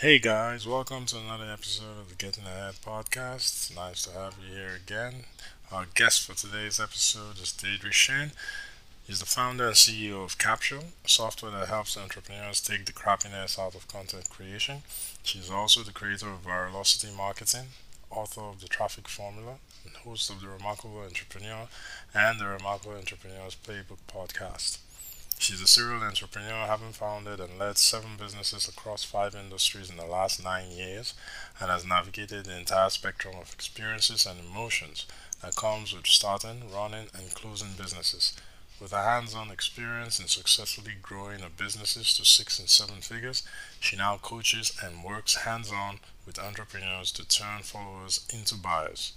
Hey guys, welcome to another episode of the Getting Ahead podcast. It's nice to have you here again. Our guest for today's episode is Deirdre Tshien. He's the founder and CEO of Capsho, a software that helps entrepreneurs take the crappiness out of content creation. She's also the creator of Viralocity Marketing, author of The Traffic Formula, and host of The Remarkable Entrepreneur and the Remarkable Entrepreneur's Playbook podcast. She's a serial entrepreneur, having founded and led seven businesses across five industries in the last nine years, and has navigated the entire spectrum of experiences and emotions that comes with starting, running, and closing businesses. With a hands on experience in successfully growing her businesses to six and seven figures, she now coaches and works hands on with entrepreneurs to turn followers into buyers,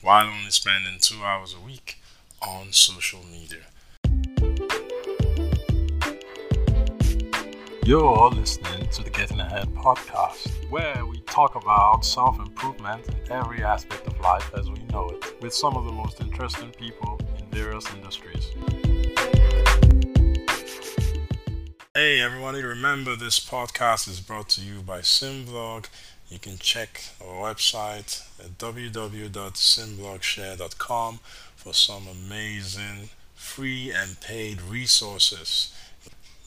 while only spending two hours a week on social media. You're listening to the Getting Ahead podcast, where we talk about self improvement in every aspect of life as we know it, with some of the most interesting people in various industries. Hey, everybody, remember this podcast is brought to you by SimVlog. You can check our website at www.simblogshare.com for some amazing free and paid resources.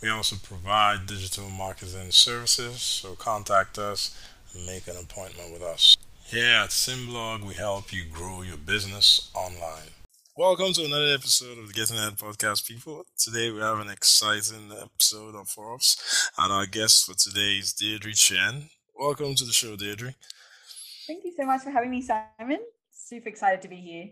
We also provide digital marketing services, so contact us and make an appointment with us. Here at Simblog, we help you grow your business online. Welcome to another episode of the Getting Ahead podcast, people. Today we have an exciting episode of us, and our guest for today is Deirdre Tshien. Welcome to the show, Deirdre. Thank you so much for having me, Simon. Super excited to be here.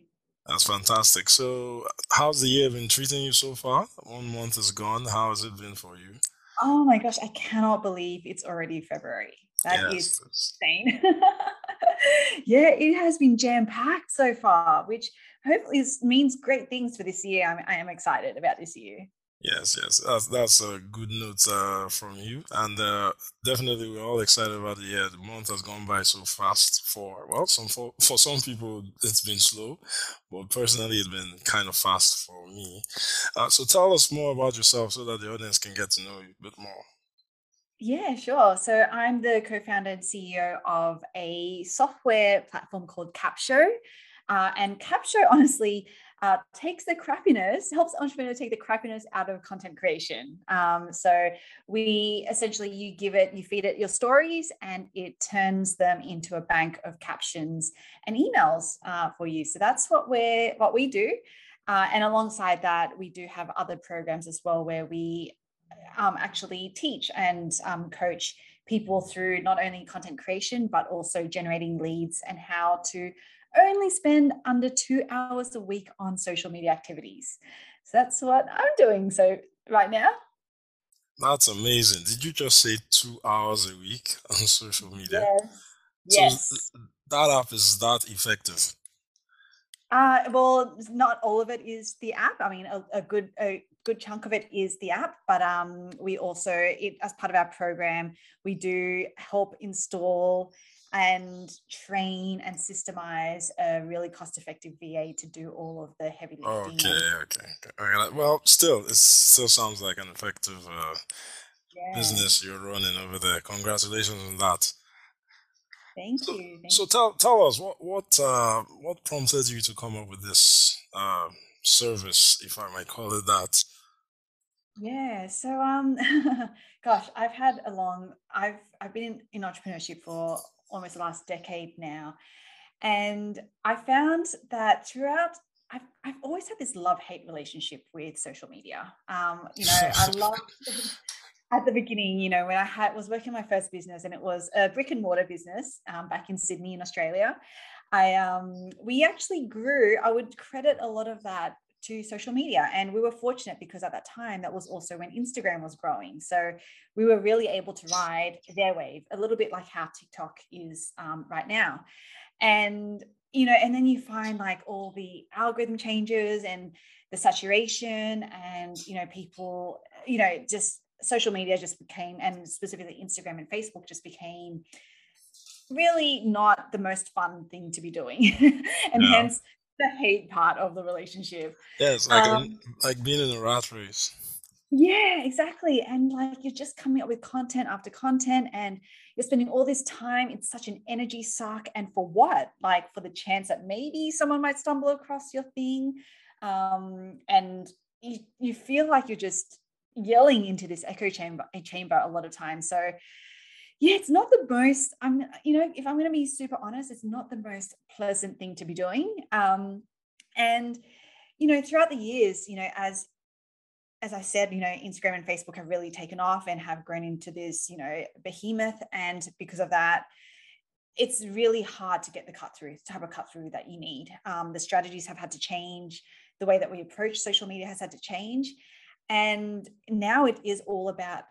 That's fantastic. So, how's the year been treating you so far? One month is gone. How has it been for you? Oh my gosh, I cannot believe it's already February. That yes, is insane. yeah, it has been jam packed so far, which hopefully means great things for this year. I'm, I am excited about this year. Yes, yes, that's that's a good note uh, from you, and uh, definitely we're all excited about the year. The month has gone by so fast. For well, some for, for some people it's been slow, but personally it's been kind of fast for me. Uh, so tell us more about yourself so that the audience can get to know you a bit more. Yeah, sure. So I'm the co-founder and CEO of a software platform called Capsho. Uh, and Capsho, honestly, uh, takes the crappiness, helps entrepreneurs take the crappiness out of content creation. Um, so we essentially, you give it, you feed it your stories, and it turns them into a bank of captions and emails uh, for you. So that's what we're what we do. Uh, and alongside that, we do have other programs as well where we um, actually teach and um, coach people through not only content creation but also generating leads and how to only spend under two hours a week on social media activities. So that's what I'm doing. So right now. That's amazing. Did you just say two hours a week on social media? Yes. So yes. that app is that effective. Uh, well, not all of it is the app. I mean, a, a good a good chunk of it is the app, but um, we also, it, as part of our program, we do help install and train and systemize a really cost effective VA to do all of the heavy lifting. Okay, okay, okay. Well, still, it still sounds like an effective uh, yeah. business you're running over there. Congratulations on that. Thank you. Thank so, tell tell us what what uh, what prompted you to come up with this uh, service, if I might call it that. Yeah. So, um, gosh, I've had a long. I've I've been in, in entrepreneurship for almost the last decade now. And I found that throughout, I've, I've always had this love hate relationship with social media. Um, you know, I love at the beginning, you know, when I had was working my first business and it was a brick and mortar business um, back in Sydney in Australia. I um, we actually grew. I would credit a lot of that to social media. And we were fortunate because at that time, that was also when Instagram was growing. So we were really able to ride their wave, a little bit like how TikTok is um, right now. And, you know, and then you find like all the algorithm changes and the saturation and, you know, people, you know, just social media just became, and specifically Instagram and Facebook just became really not the most fun thing to be doing. and hence the hate part of the relationship. Yeah, it's like um, like being in a rat race. Yeah, exactly. And like you're just coming up with content after content and you're spending all this time. It's such an energy suck. And for what? Like for the chance that maybe someone might stumble across your thing. Um, and you, you feel like you're just yelling into this echo chamber A chamber a lot of times. So yeah, it's not the most, I'm, you know, if I'm going to be super honest, it's not the most pleasant thing to be doing. Um, and, you know, throughout the years, you know, as as I said, you know, Instagram and Facebook have really taken off and have grown into this, you know, behemoth. And because of that, it's really hard to get the cut through, to have a cut through that you need. Um, the strategies have had to change. The way that we approach social media has had to change. And now it is all about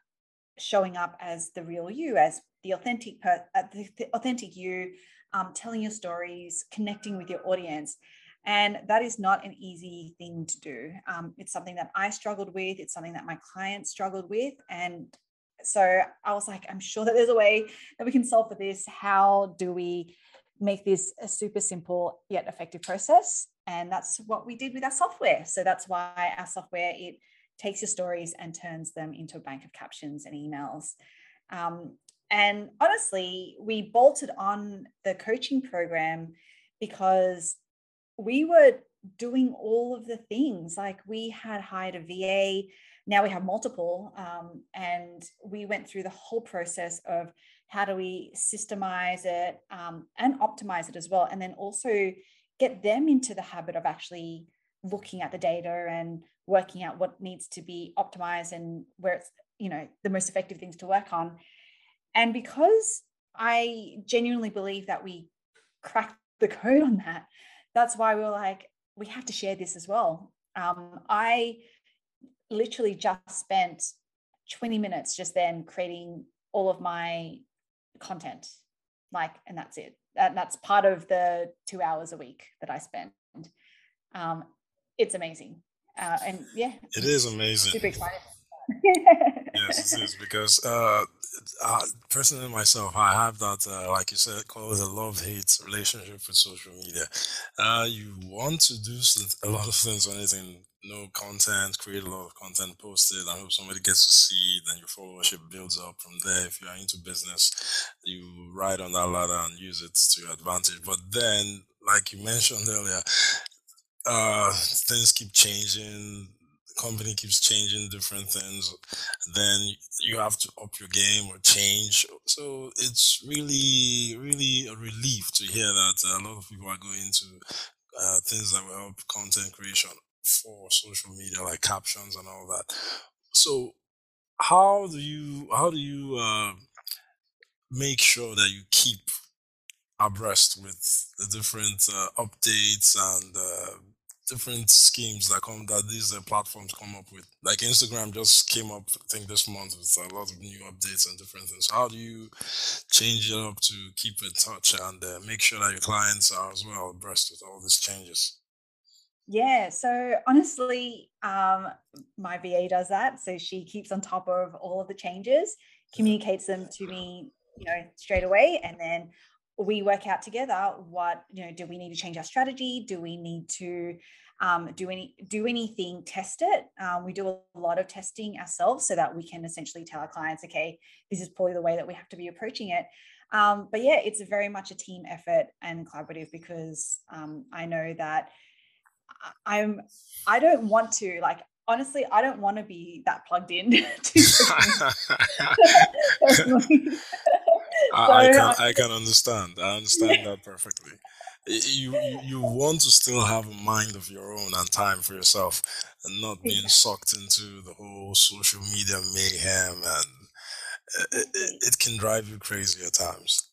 showing up as the real you, as the authentic, per- uh, the, the authentic you, um, telling your stories, connecting with your audience. And that is not an easy thing to do. Um, it's something that I struggled with. It's something that my clients struggled with. And so I was like, I'm sure that there's a way that we can solve for this. How do we make this a super simple yet effective process? And that's what we did with our software. So that's why our software, it takes your stories and turns them into a bank of captions and emails. Um, and honestly, we bolted on the coaching program because we were doing all of the things like we had hired a va now we have multiple um, and we went through the whole process of how do we systemize it um, and optimize it as well and then also get them into the habit of actually looking at the data and working out what needs to be optimized and where it's you know the most effective things to work on and because i genuinely believe that we cracked the code on that that's why we were like, we have to share this as well. Um, I literally just spent 20 minutes just then creating all of my content, like, and that's it. And that's part of the two hours a week that I spend. Um, it's amazing. Uh, and yeah, it is amazing. Super excited. yes, it is because uh, uh, personally myself, I have that, uh, like you said, called a love-hate relationship with social media. Uh, you want to do a lot of things on it and no content, create a lot of content, post it, I hope somebody gets to see it, and your followership builds up from there. If you are into business, you ride on that ladder and use it to your advantage. But then, like you mentioned earlier, uh, things keep changing company keeps changing different things, then you have to up your game or change. So it's really, really a relief to hear that a lot of people are going to uh, things that will help content creation for social media, like captions and all that. So how do you how do you uh, make sure that you keep abreast with the different uh, updates and uh, different schemes that come that these uh, platforms come up with. Like Instagram just came up, I think this month with a lot of new updates and different things. How do you change it up to keep in touch and uh, make sure that your clients are as well abreast with all these changes? Yeah, so honestly, um, my VA does that. So she keeps on top of all of the changes, communicates them to me, you know, straight away, and then we work out together what you know do we need to change our strategy? Do we need to um, do any do anything test it? Um, we do a lot of testing ourselves so that we can essentially tell our clients okay this is probably the way that we have to be approaching it. Um, but yeah it's very much a team effort and collaborative because um, i know that i'm i don't want to like honestly i don't want to be that plugged in to I, I, can I can understand. I understand that perfectly. You you want to still have a mind of your own and time for yourself, and not being sucked into the whole social media mayhem, and it, it, it can drive you crazy at times.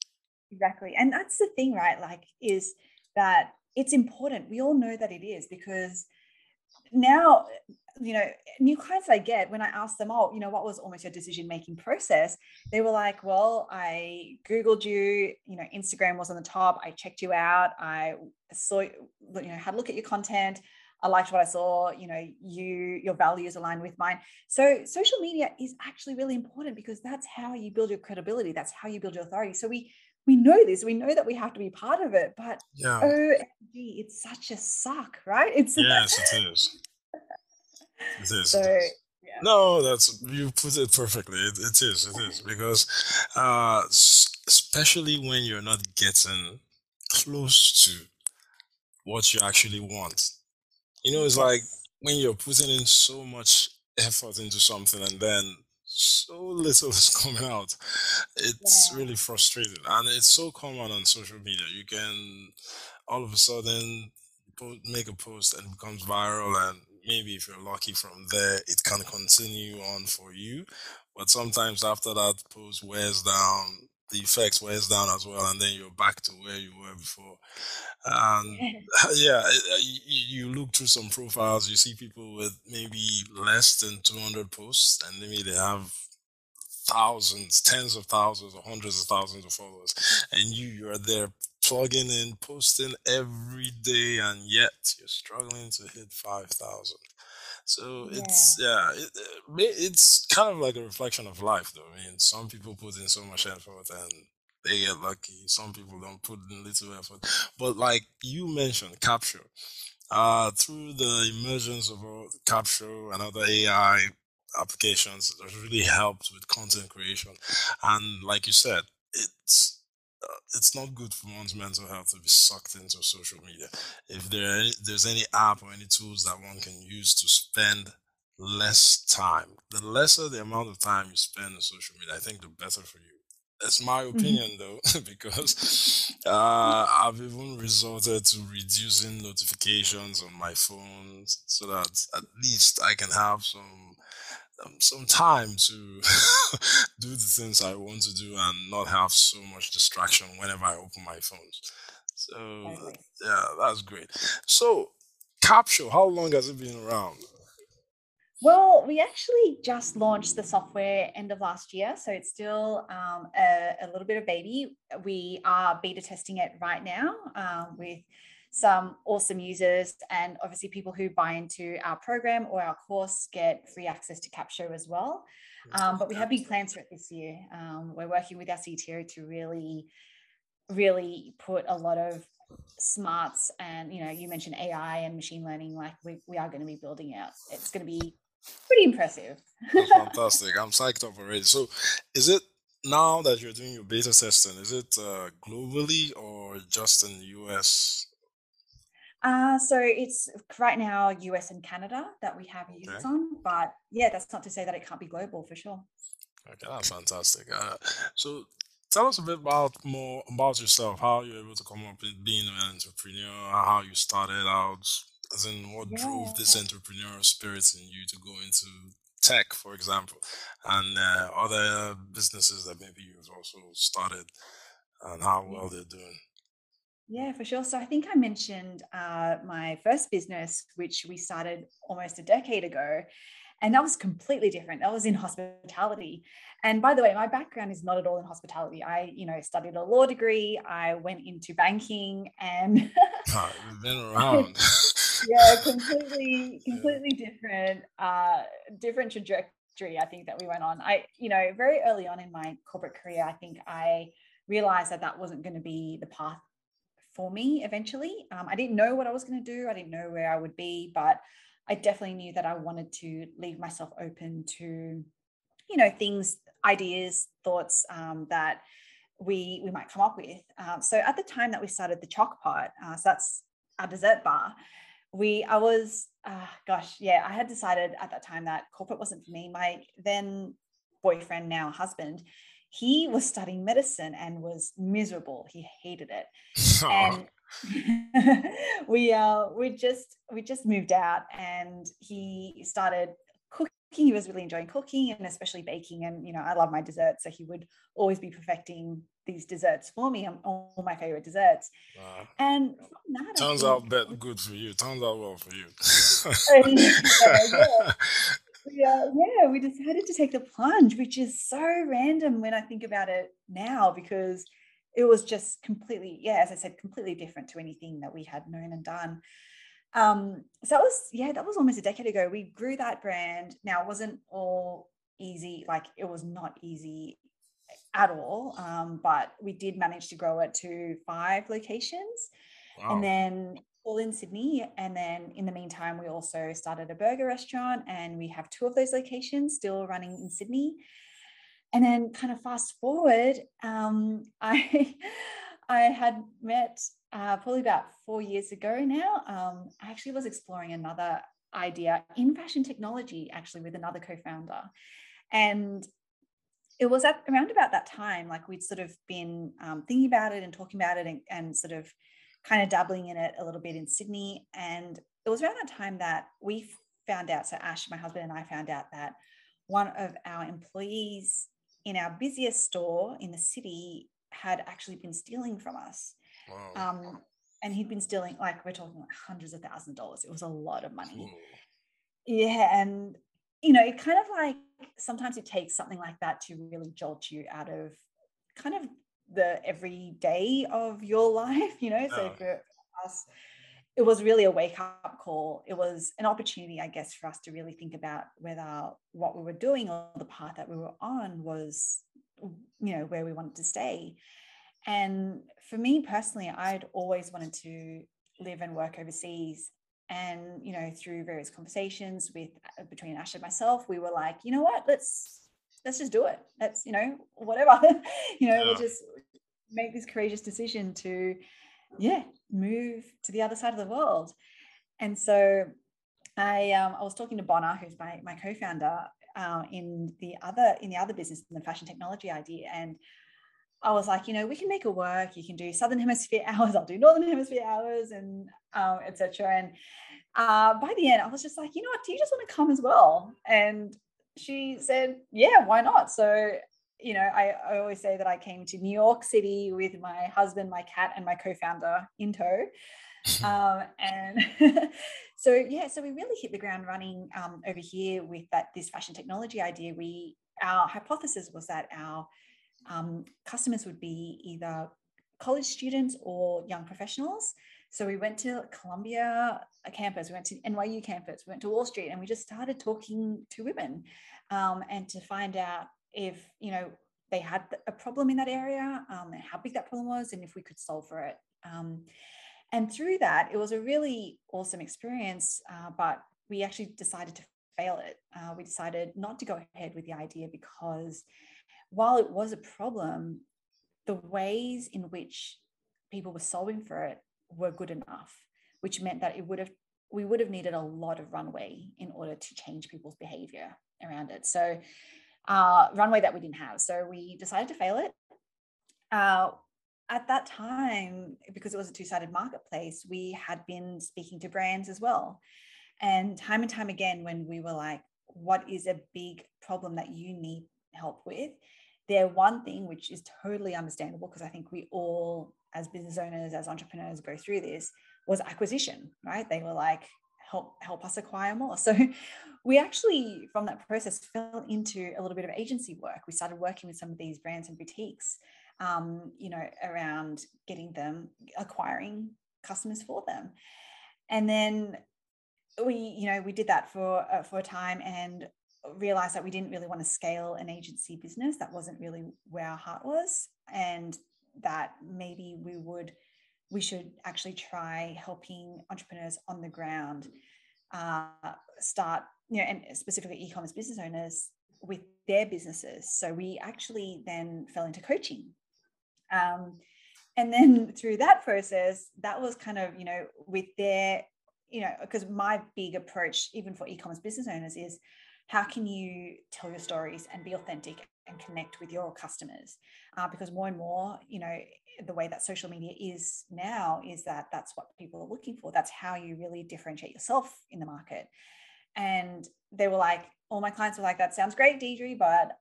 Exactly, and that's the thing, right? Like, is that it's important. We all know that it is because now you know new clients i get when i ask them oh you know what was almost your decision making process? they were like well i googled you you know instagram was on the top i checked you out i saw you know had a look at your content i liked what i saw you know you your values aligned with mine. So social media is actually really important because that's how you build your credibility that's how you build your authority. So we we know this we know that we have to be part of it but yeah. oh it's such a suck right? It's yes it is so yeah No, that's you put it perfectly. It, it is, it is because, uh, especially when you're not getting close to what you actually want. You know, it's like when you're putting in so much effort into something and then so little is coming out. It's Yeah. really frustrating. And it's so common on social media. You can all of a sudden make a post and it becomes viral and maybe if you're lucky from there it can continue on for you. But sometimes after that post wears down, the effects wears down as well and then you're back to where you were before. And Yeah. you, you look through some profiles, you see people with maybe less than 200 posts, and maybe they have thousands, tens of thousands, or hundreds of thousands of followers, and you you are there plugging in, posting every day, and yet you're struggling to hit 5,000. So it's Yeah. it, it's kind of like a reflection of life, though. I mean, some people put in so much effort and they get lucky. Some people don't put in little effort. But like you mentioned, Capsho. Uh, through the emergence of uh, Capsho and other AI applications, that really helped with content creation. And like you said, it's uh, it's not good for one's mental health to be sucked into social media. If there are any, there's any app or any tools that one can use to spend less time, the lesser the amount of time you spend on social media, I think the better for you. That's my Mhm. opinion though, because uh, I've even resorted to reducing notifications on my phone so that at least I can have some um, some time to do the things I want to do and not have so much distraction whenever I open my phones. So uh, Totally. yeah, that's great. So Capsho, how long has it been around? Well, we actually just launched the software end of last year, so it's still um, a, a little bit of baby. We are beta testing it right now um, with some awesome users, and obviously people who buy into our program or our course get free access to Capsho as well. Um, but we have big plans for it this year. Um, we're working with our CTO to really, really put a lot of smarts and you know you mentioned ai and machine learning like we, we are going to be building out it's going to be pretty impressive fantastic. I'm psyched up already. So is it now that you're doing your beta testing, is it uh, globally or just in the US? Uh, so it's right now us and canada that we have Okay. users on but yeah that's not to say that it can't be global for sure Okay, that's fantastic. Uh, so tell us a bit about more about yourself, how you're able to come up with being an entrepreneur, how you started out, as in what drove this entrepreneurial spirit in you to go into tech, for example, and uh, other businesses that maybe you've also started and how well they're doing. Yeah, for sure. So I think I mentioned uh, my first business, which we started almost a decade ago, and that was completely different. That was in hospitality. And by the way, my background is not at all in hospitality. I, you know, studied a law degree. I went into banking, and Ah, You've been around. yeah, completely, completely different, uh, different trajectory. I think that we went on. I, you know, very early on in my corporate career, I think I realized that that wasn't going to be the path for me eventually. Um, I didn't know what I was going to do. I didn't know where I would be, but I definitely knew that I wanted to leave myself open to, you know, things, ideas, thoughts um, that we we might come up with. Um, so at the time that we started the chalk Pot, uh, so that's our dessert bar. We I was uh, gosh yeah I had decided at that time that corporate wasn't for me. My then boyfriend now husband he was studying medicine and was miserable. He hated it. Oh, and we uh we just we just moved out and he started cooking. He was really enjoying cooking and especially baking and you know i love my desserts. So he would always be perfecting these desserts for me. All my favorite desserts. Uh, and from that turns think out bet good for you. Turns out well for you. yeah, yeah yeah, yeah, we decided to take the plunge, which is so random when I think about it now, because it was just completely, yeah, as I said, completely different to anything that we had known and done. Um, so that was, yeah, that was almost a decade ago. We grew that brand. Now, it wasn't all easy, like it was not easy at all, um, but we did manage to grow it to five locations and then all in Sydney. And then in the meantime, we also started a burger restaurant and we have two of those locations still running in Sydney. And then kind of fast forward, um, I I had met uh, probably about four years ago now. Um, I actually was exploring another idea in fashion technology, actually, with another co-founder. And it was at around about that time, like we'd sort of been um, thinking about it and talking about it and, and sort of kind of dabbling in it a little bit in Sydney. And it was around that time that we found out, so Ash, my husband and I found out that one of our employees in our busiest store in the city had actually been stealing from us. Wow. Um, and he'd been stealing, like we're talking like hundreds of thousands of dollars. It was a lot of money. Ooh. Yeah. And, you know, it kind of like sometimes it takes something like that to really jolt you out of kind of the everyday of your life, you know. So for us, it was really a wake up call. It was an opportunity, I guess, for us to really think about whether what we were doing or the path that we were on was, you know, where we wanted to stay. And for me personally, I'd always wanted to live and work overseas. And, you know, through various conversations with between Ash and myself, we were like, you know what, let's let's just do it. Let's, you know, whatever. you know, yeah. we'll just make this courageous decision to, yeah, move to the other side of the world. And so I um, I was talking to Bonner, who's my my co-founder, uh, in the other in the other business, in the fashion technology idea, and I was like, you know, we can make it work. You can do Southern Hemisphere hours. I'll do Northern Hemisphere hours, and um, etc. And uh, by the end, I was just like, you know what? Do you just want to come as well? And she said, yeah, why not? So, you know, I, I always say that I came to New York City with my husband, my cat, and my co-founder in tow. um, and so yeah, so we really hit the ground running um, over here with that this fashion technology idea. We our hypothesis was that our um, customers would be either college students or young professionals. So we went to Columbia campus, we went to NYU campus, we went to Wall Street, and we just started talking to women um, and to find out if you know they had a problem in that area, um, and how big that problem was, and if we could solve for it. Um, and through that, it was a really awesome experience. Uh, but we actually decided to fail it. Uh, we decided not to go ahead with the idea because while it was a problem, the ways in which people were solving for it were good enough, which meant that it would have we would have needed a lot of runway in order to change people's behavior around it. So uh, runway that we didn't have. So we decided to fail it. Uh, at that time, because it was a two-sided marketplace, we had been speaking to brands as well. And time and time again, when we were like, what is a big problem that you need help with? their one thing, which is totally understandable because I think we all, as business owners, as entrepreneurs, go through this, was acquisition, right? They were like, help help us acquire more. So we actually, from that process, fell into a little bit of agency work. We started working with some of these brands and boutiques, um, you know, around getting them acquiring customers for them, and then we, you know, we did that for uh, for a time, and realized that we didn't really want to scale an agency business. That wasn't really where our heart was. And that maybe we would, we should actually try helping entrepreneurs on the ground uh, start, you know, and specifically e commerce business owners with their businesses. So we actually then fell into coaching. Um, and then through that process, that was kind of, you know, with their, you know, because my big approach, even for e commerce business owners, is how can you tell your stories and be authentic and connect with your customers. Uh, because more and more you know the way that social media is now is that that's what people are looking for. That's how you really differentiate yourself in the market. And they were like all my clients were like that sounds great Deirdre but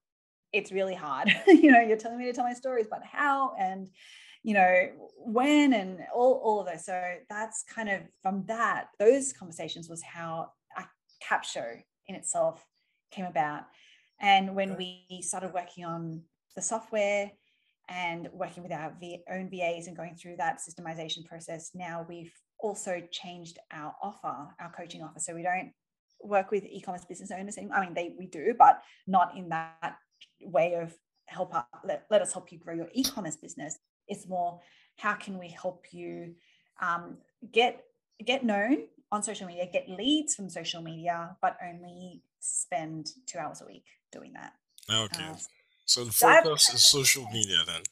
it's really hard. You know you're telling me to tell my stories but how? And you know when? And all, all of those. So that's kind of from that those conversations was how a Capsho in itself came about. And when we started working on the software and working with our v- own VAs and going through that systemization process, now we've also changed our offer, our coaching offer. So we don't work with e-commerce business owners anymore. I mean, they we do, but not in that way of help us, let, let us help you grow your e-commerce business. It's more how can we help you um, get get known on social media, get leads from social media, but only spend two hours a week doing that. Okay. Uh, So the so focus is social media then.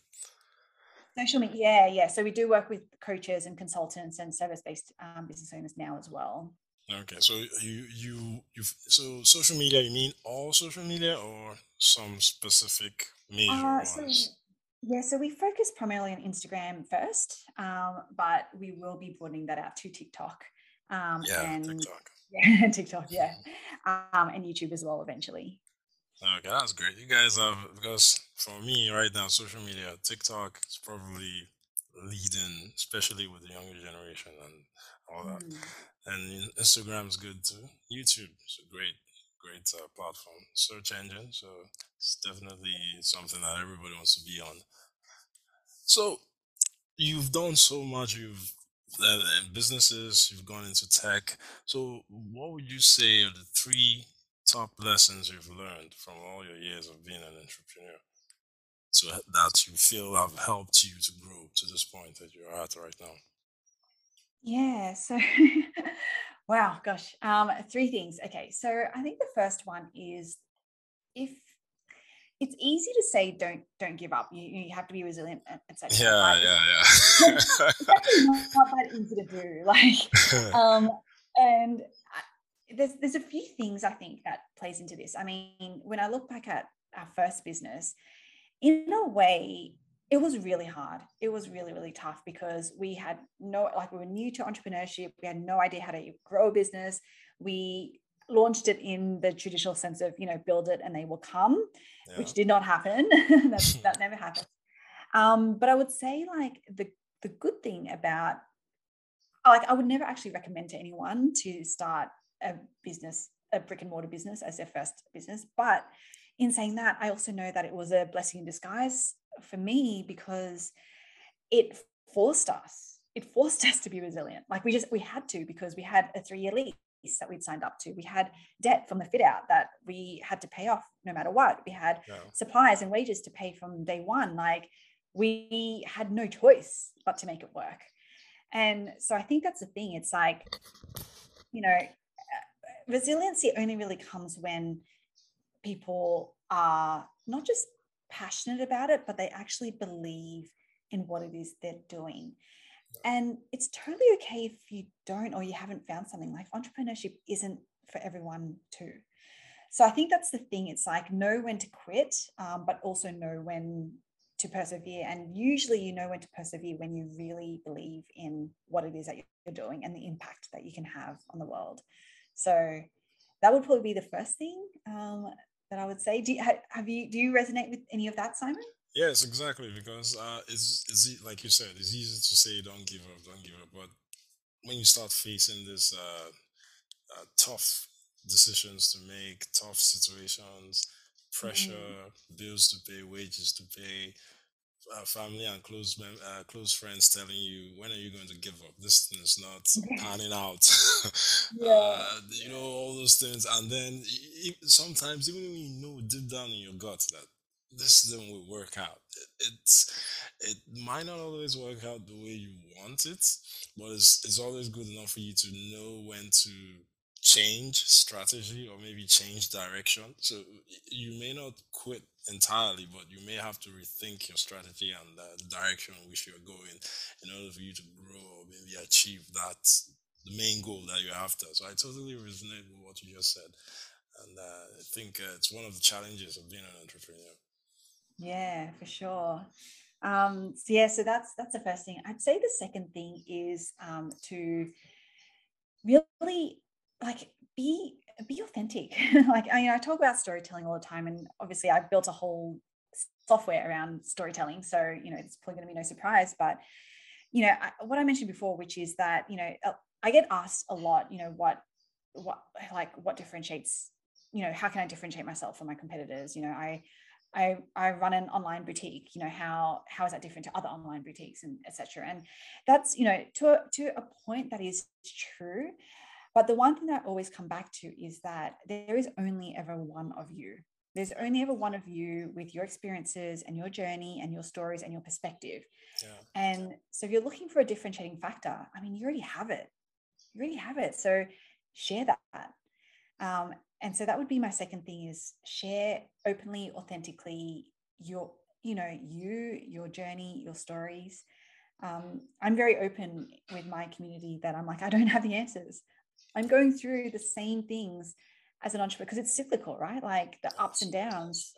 social media, yeah, yeah. So we do work with coaches and consultants and service-based um, business owners now as well. Okay. So you you you so social media you mean all social media or some specific major Uh, so ones? yeah, so we focus primarily on Instagram first, um, but we will be broadening that out to TikTok um, Yeah, and TikTok. yeah, TikTok, yeah, um, and YouTube as well eventually. Okay, that's great. You guys have because for me right now, social media, TikTok is probably leading, especially with the younger generation and all that. Mm. And Instagram's good too. YouTube is a great, great uh, platform, search engine. So it's definitely something that everybody wants to be on. So you've done so much. You've uh, in businesses. You've gone into tech. So what would you say are the three top lessons you've learned from all your years of being an entrepreneur? So that you feel have helped you to grow to this point that you're at right now. Yeah, so wow, gosh, um, three things. Okay, so I think the first one is if it's easy to say don't don't give up. You you have to be resilient, etc. Yeah, But yeah, it's, it's not, not that easy to do. Like, um, and there's there's a few things I think that plays into this. I mean, when I look back at our first business, in a way, it was really hard. It was really really tough because we had no like we were new to entrepreneurship. We had no idea how to grow a business. We launched it in the traditional sense of you know build it and they will come yeah. which did not happen. that, that never happened. Um, but I would say like the the good thing about like I would never actually recommend to anyone to start a business, a brick and mortar business as their first business. But in saying that, I also know that it was a blessing in disguise for me because it forced us. It forced us to be resilient. Like we just we had to because we had a three year lease that we'd signed up to. We had debt from the fit out that we had to pay off no matter what. We had yeah. supplies and wages to pay from day one. Like we had no choice but to make it work. And so I think that's the thing. It's like, you know, resiliency only really comes when people are not just passionate about it, but they actually believe in what it is they're doing. And it's totally okay if you don't or you haven't found something like entrepreneurship isn't for everyone too. So I think that's the thing. It's like know when to quit, um, but also know when to persevere. And usually you know when to persevere when you really believe in what it is that you're doing and the impact that you can have on the world. So that would probably be the first thing um, that I would say. Do you, have you do you resonate with any of that, Simon? Yes, exactly. Because uh, it's it's like you said, it's easy to say don't give up, don't give up. But when you start facing this uh, uh, tough decisions to make, tough situations, Mm, pressure, bills to pay, wages to pay, uh, family and close mem- uh, close friends telling you when are you going to give up? This thing is not panning out. Yeah. uh, you know all those things, and then sometimes even when you know deep down in your gut that this thing will work out, it, it's it might not always work out the way you want it, but it's it's always good enough for you to know when to change strategy or maybe change direction. So you may not quit entirely, but you may have to rethink your strategy and the direction in which you're going in order for you to grow or maybe achieve that the main goal that you're after. So I totally resonate with what you just said, and uh, I think uh, it's one of the challenges of being an entrepreneur. Yeah, for sure. Um, so yeah, so that's that's the first thing. I'd say the second thing is um, to really like be be authentic. like I, you know, I talk about storytelling all the time, and obviously I've built a whole software around storytelling. So you know, it's probably going to be no surprise. But you know, I, what I mentioned before, which is that you know, uh, I get asked a lot. You know, what what like what differentiates you know how can i differentiate myself from my competitors you know i I, I run an online boutique you know how how is that different to other online boutiques and etc and that's you know to to a point that is true but the one thing that I always come back to is that there is only ever one of you there's only ever one of you with your experiences and your journey and your stories and your perspective Yeah, and so if you're looking for a differentiating factor i mean you already have it you already have it. So share that. Um, and so that would be my second thing is share openly, authentically your, you know, you, your journey, your stories. Um, I'm very open with my community that I'm like, I don't have the answers. I'm going through the same things as an entrepreneur because it's cyclical, right? Like the ups and downs.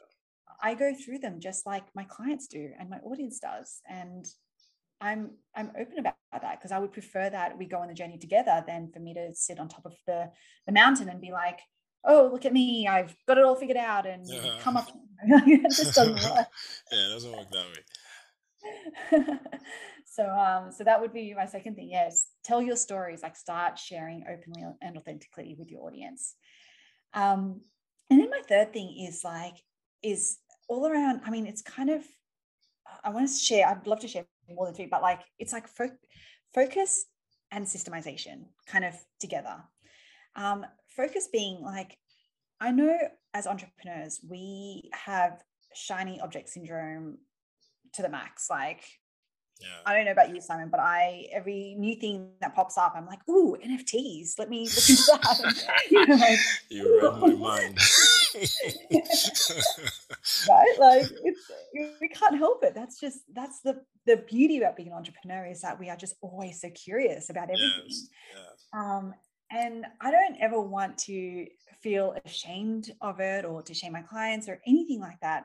I go through them just like my clients do and my audience does. And I'm I'm open about that because I would prefer that we go on the journey together than for me to sit on top of the the mountain and be like, oh look at me, I've got it all figured out and yeah. come up. it just doesn't work. yeah, it doesn't work that way. so um so that would be my second thing. Yes, tell your stories. Like start sharing openly and authentically with your audience. Um, and then my third thing is like is all around. I mean, it's kind of I want to share. I'd love to share more than three, but like it's like fo- focus and systemization kind of together. Um, focus being like, I know as entrepreneurs, we have shiny object syndrome to the max. Like, yeah. I don't know about you, Simon, but I every new thing that pops up, I'm like, ooh, NFTs. Let me look into that. you, know, like, you read my mind. right? Like it's we can't help it. That's just that's the the beauty about being an entrepreneur is that we are just always so curious about everything. Yes. Yeah. Um, and I don't ever want to feel ashamed of it or to shame my clients or anything like that.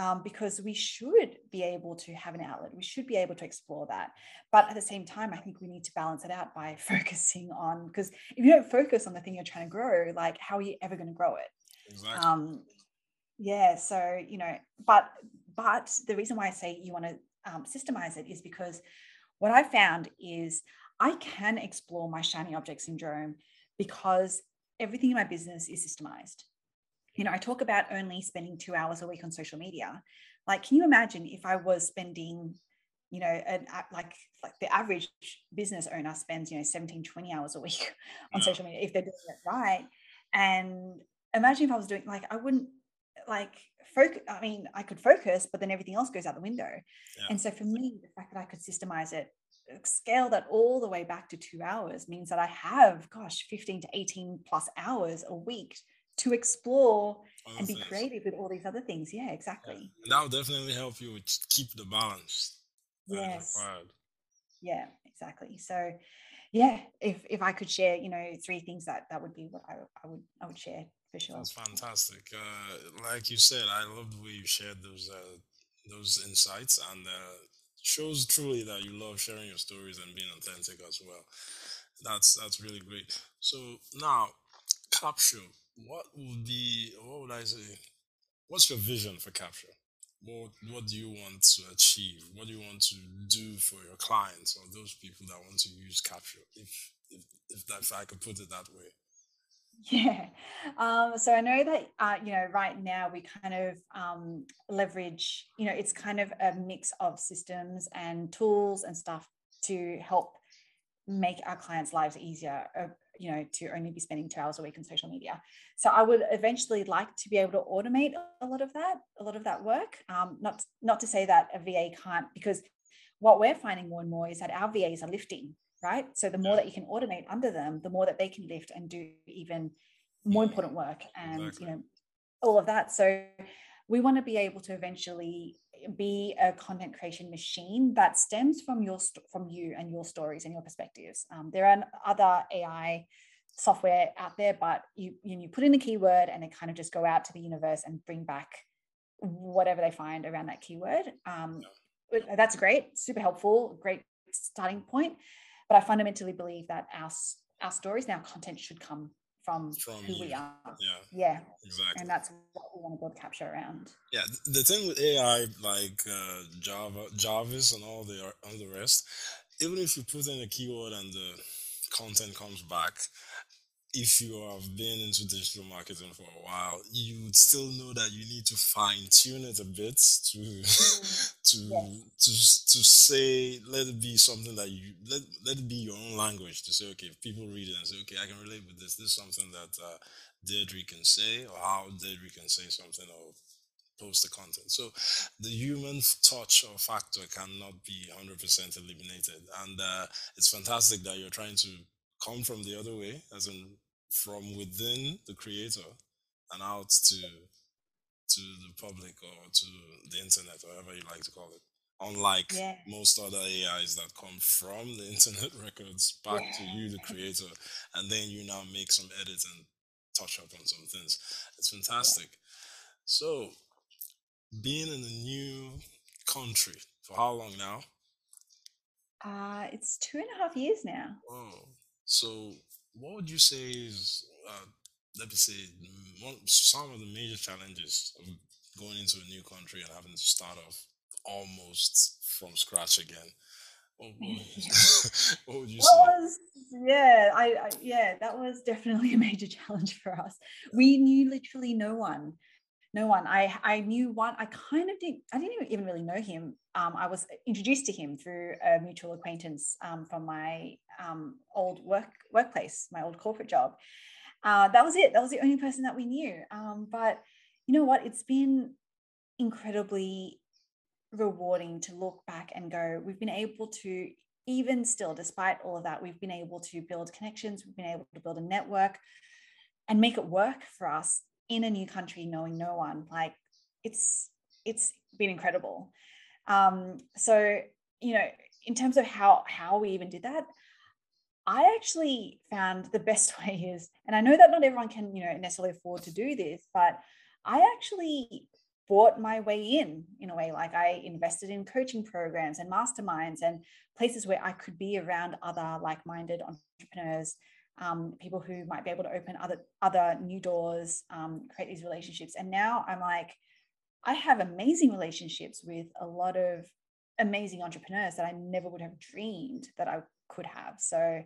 Um, because we should be able to have an outlet. We should be able to explore that. But at the same time, I think we need to balance it out by focusing on, because if you don't focus on the thing you're trying to grow, like how are you ever going to grow it? Exactly. Um, yeah. So you know, but but the reason why I say you want to um, systemize it is because what I found is I can explore my shiny object syndrome because everything in my business is systemized. You know, I talk about only spending two hours a week on social media. Like, can you imagine if I was spending, you know, an, like like the average business owner spends, you know, 17, 20 hours a week on yeah. social media if they're doing it right. And imagine if I was doing like I wouldn't like focus. I mean, I could focus, but then everything else goes out the window. Yeah. And so for me, the fact that I could systemize it, uh, scale that all the way back to two hours means that I have, gosh, 15 to 18 plus hours a week to explore Other and be things. creative with all these other things. Yeah, exactly. Yeah. That will definitely help you keep the balance. Yes. Yeah, exactly. So yeah, if if I could share, you know, three things that that would be what I, I would I would share for sure. That's fantastic. Uh, like you said, I love the way you shared those uh, those insights, and uh, shows truly that you love sharing your stories and being authentic as well. That's that's really great. So now, Capsho, what would be? What would I say? What's your vision for Capsho? What What do you want to achieve? What do you want to do for your clients or those people that want to use Capsho? If if if, that, if I could put it that way. Yeah. Um, so I know that, uh, you know, right now we kind of um, leverage, you know, it's kind of a mix of systems and tools and stuff to help make our clients' lives easier, uh, you know, to only be spending two hours a week on social media. So I would eventually like to be able to automate a lot of that, a lot of that work. Um, not, not to say that a VA can't, because what we're finding more and more is that our VAs are lifting right? So the more that you can automate under them, the more that they can lift and do even more important work and exactly. you know all of that. So we want to be able to eventually be a content creation machine that stems from your from you and your stories and your perspectives. Um, there are other AI software out there, but you you put in a keyword and they kind of just go out to the universe and bring back whatever they find around that keyword. Um, that's great, super helpful, great starting point. But I fundamentally believe that our our stories and our content should come from, from who you. we are. Yeah. Yeah. Exactly. And that's what we want to build Capsho around. Yeah. The thing with AI, like uh, Java, Jarvis, and all the all the rest, even if you put in a keyword and the content comes back, if you have been into digital marketing for a while, you would still know that you need to fine tune it a bit to mm. to yes. to to say let it be something that you let let it be your own language to say okay if people read it and say okay I can relate with this this is something that uh, Deirdre can say or how Deirdre can say something or post the content. So the human touch or factor cannot be 100% eliminated, and uh, it's fantastic that you're trying to come from the other way, as in from within the creator and out to to the public or to the internet, whatever you like to call it. Unlike yeah most other AIs that come from the internet records back to you, the creator, and then you now make some edits and touch up on some things. It's yeah fantastic. So, being in a new country for how long now? uh it's two and a half years now Oh, so what would you say is, uh, let me say, one, some of the major challenges of going into a new country and having to start off almost from scratch again? What, what, what would you say? was, yeah, I, I, yeah, that was definitely a major challenge for us. We knew literally no one, no one. I, I knew one. I kind of didn't. I didn't even really know him. Um, I was introduced to him through a mutual acquaintance um, from my um, old work workplace, my old corporate job. Uh, that was it. That was the only person that we knew. Um, but you know what? It's been incredibly rewarding to look back and go, we've been able to, even still, despite all of that, we've been able to build connections, we've been able to build a network and make it work for us in a new country, knowing no one. Like it's it's been incredible. Um, so you know, in terms of how how we even did that, I actually found the best way is, and I know that not everyone can, you know, necessarily afford to do this, but I actually bought my way in in a way. Like i invested in coaching programs and masterminds and places where i could be around other like-minded entrepreneurs um, people who might be able to open other other new doors um, create these relationships. And now i'm like i have amazing relationships with a lot of amazing entrepreneurs that i never would have dreamed that i could have so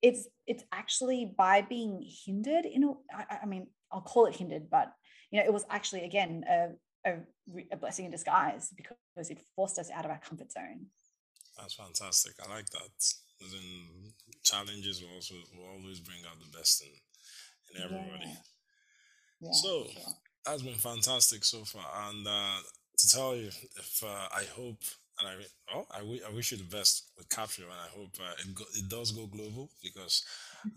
it's it's actually by being hindered in a I, I mean i'll call it hindered but you know it was actually again a, a, a blessing in disguise because it forced us out of our comfort zone That's fantastic. I like that. Challenges will also will always bring out the best in, in everybody. yeah yeah So sure that's been fantastic so far. And uh, to tell you, if uh, I hope and I oh I wish you the best with Capsho, and I hope uh, it go, it does go global because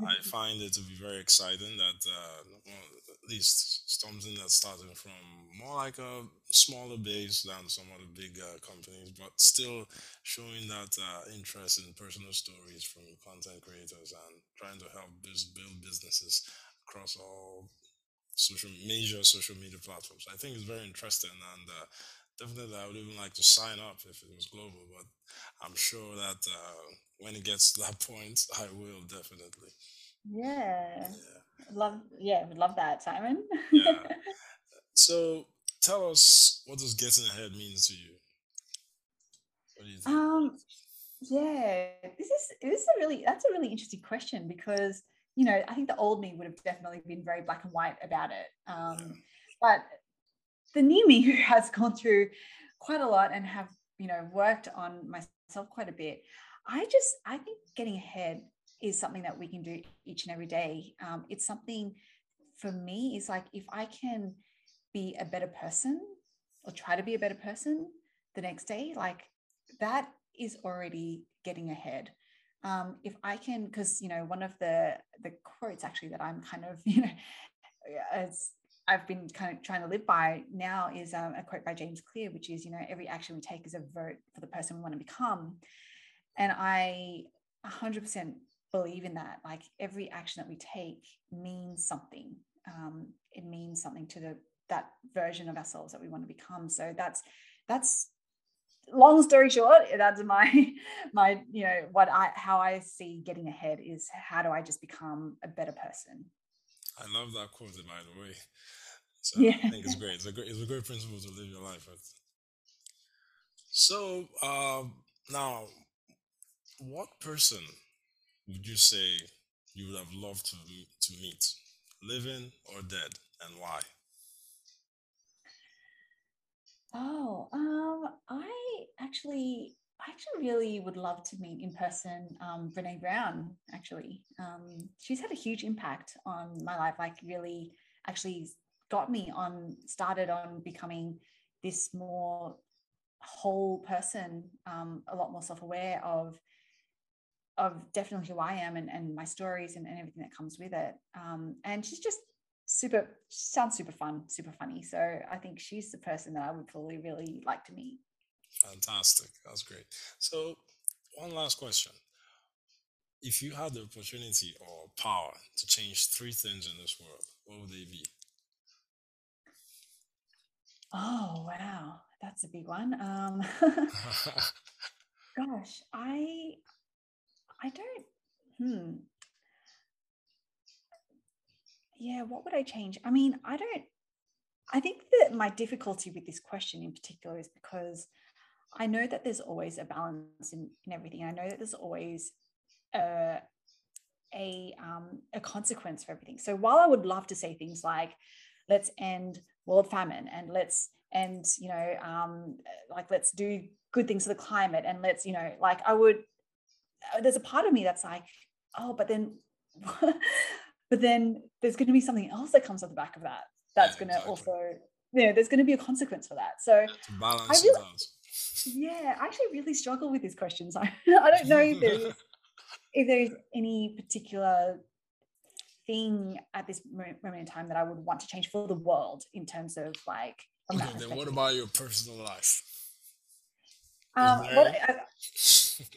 I find it to be very exciting that uh, well, at least something that's starting from more like a smaller base than some of the big uh, companies, but still showing that uh, interest in personal stories from content creators and trying to help build businesses across all social major social media platforms. I think it's very interesting and uh, definitely I would even like to sign up if it was global, but I'm sure that uh, when it gets to that point, I will definitely. yeah Yeah. love yeah would love that simon Yeah. So tell us what does getting ahead means to you. What do you think? um Yeah, this is this is a really that's a really interesting question because you know I think the old me would have definitely been very black and white about it, Yeah. um, but the me who has gone through quite a lot and have you know worked on myself quite a bit, I just I think getting ahead is something that we can do each and every day. Um, it's something for me is like if I can be a better person or try to be a better person the next day, like that is already getting ahead. Um, if I can, because you know, one of the the quotes actually that I'm kind of, you know, as I've been kind of trying to live by now is um, a quote by James Clear, which is, you know, every action we take is a vote for the person we want to become. And I 100% believe in that. Like every action that we take means something. Um, it means something to the that version of ourselves that we want to become. So that's that's long story short. That's my my you know what I how I see getting ahead is how do I just become a better person. I love that quote, by the way. So Yeah. I think it's great. It's a great, it's a great principle to live your life with. So um, now, what person would you say you would have loved to meet, to meet, living or dead, and why? Oh, um, I actually, I actually really would love to meet in person um, Brene Brown. Actually, um, she's had a huge impact on my life. Like, really, actually got me on started on becoming this more whole person, um, a lot more self-aware of of definitely who I am and, and my stories and, and everything that comes with it. Um, and she's just super sounds super fun, super funny. So I think she's the person that I would probably really like to meet. Fantastic. That's great. So one last question. If you had the opportunity or power to change three things in this world, what would they be? Oh wow, that's a big one. Um, gosh, I I don't. Hmm. Yeah, what would I change? I mean, I don't. I think that my difficulty with this question in particular is because I know that there's always a balance in, in everything. I know that there's always a a um, a consequence for everything. So while I would love to say things like, "Let's end world famine," and let's and you know, um, like let's do good things for the climate, and let's, you know, like I would. Uh, there's a part of me that's like, oh, but then, but then there's going to be something else that comes off the back of that. That's yeah, going to exactly. also, you know, there's going to be a consequence for that. So balance I really, yeah, I actually really struggle with these questions. I, I don't know if there's if there's any particular thing at this moment in time that I would want to change for the world in terms of like. Okay, then what about your personal life? Um, what, I,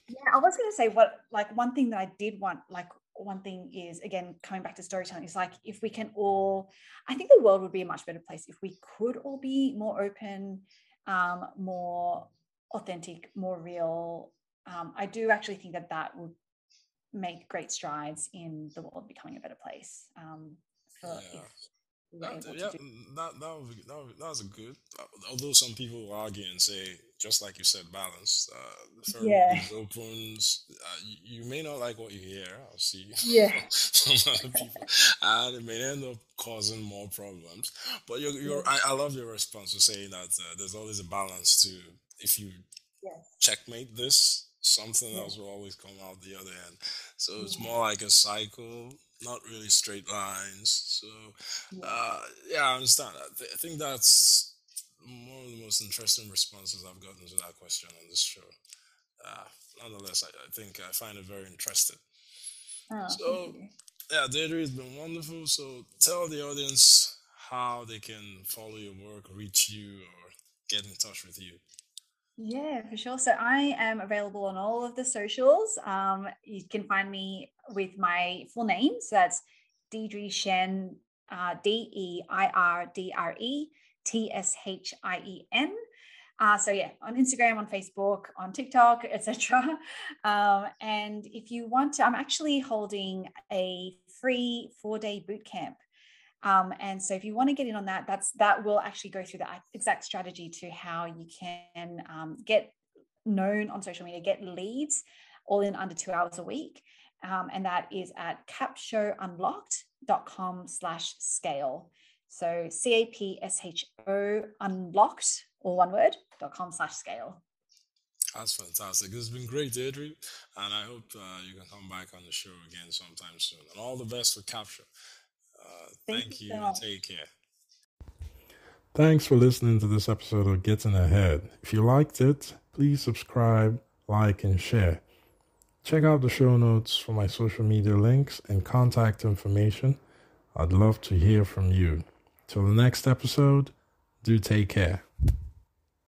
yeah, I was going to say what like one thing that I did want like one thing is again coming back to storytelling is like if we can all i think the world would be a much better place if we could all be more open um, more authentic, more real. Um, I do actually think that that would make great strides in the world becoming a better place. Um, for yeah. That, yeah, that, that, was, that, was, that was a good. Although some people argue and say, just like you said, balance. Uh, the firm yeah. opens. Uh, you, you, may not like what you hear. I'll see. Yeah. some other people, and it may end up causing more problems. But you're, you're I, I love your response to saying that uh, there's always a balance to if you yes. checkmate this, something else will always come out the other end. So it's more like a cycle not really straight lines. So, uh, yeah, I understand. I, th- I think that's one of the most interesting responses I've gotten to that question on this show. Uh, nonetheless, I, I, think I find it very interesting. Oh, so, yeah, Deirdre, it's been wonderful. So, tell the audience how they can follow your work, reach you, or get in touch with you. Yeah, for sure. So I am available on all of the socials. Um, you can find me with my full name. So that's Deirdre Tshien, uh, D E I R D R E T S H I E N. Uh, so yeah, on Instagram, on Facebook, on TikTok, etc. Um, and if you want to, I'm actually holding a free four-day boot camp um, and so if you want to get in on that, that's that will actually go through the exact strategy to how you can um, get known on social media, get leads all in under two hours a week. Um, and that is at capshounlocked.com slash scale. So C-A-P-S-H-O unlocked, all one word, dot com slash scale. That's fantastic. It's been great, Deirdre. And I hope uh, you can come back on the show again sometime soon. And all the best for Capsho. Thank, Thank you. you. Take care. Thanks for listening to this episode of Getting Ahead. If you liked it, please subscribe, like, and share. Check out the show notes for my social media links and contact information. I'd love to hear from you. Till the next episode, do take care.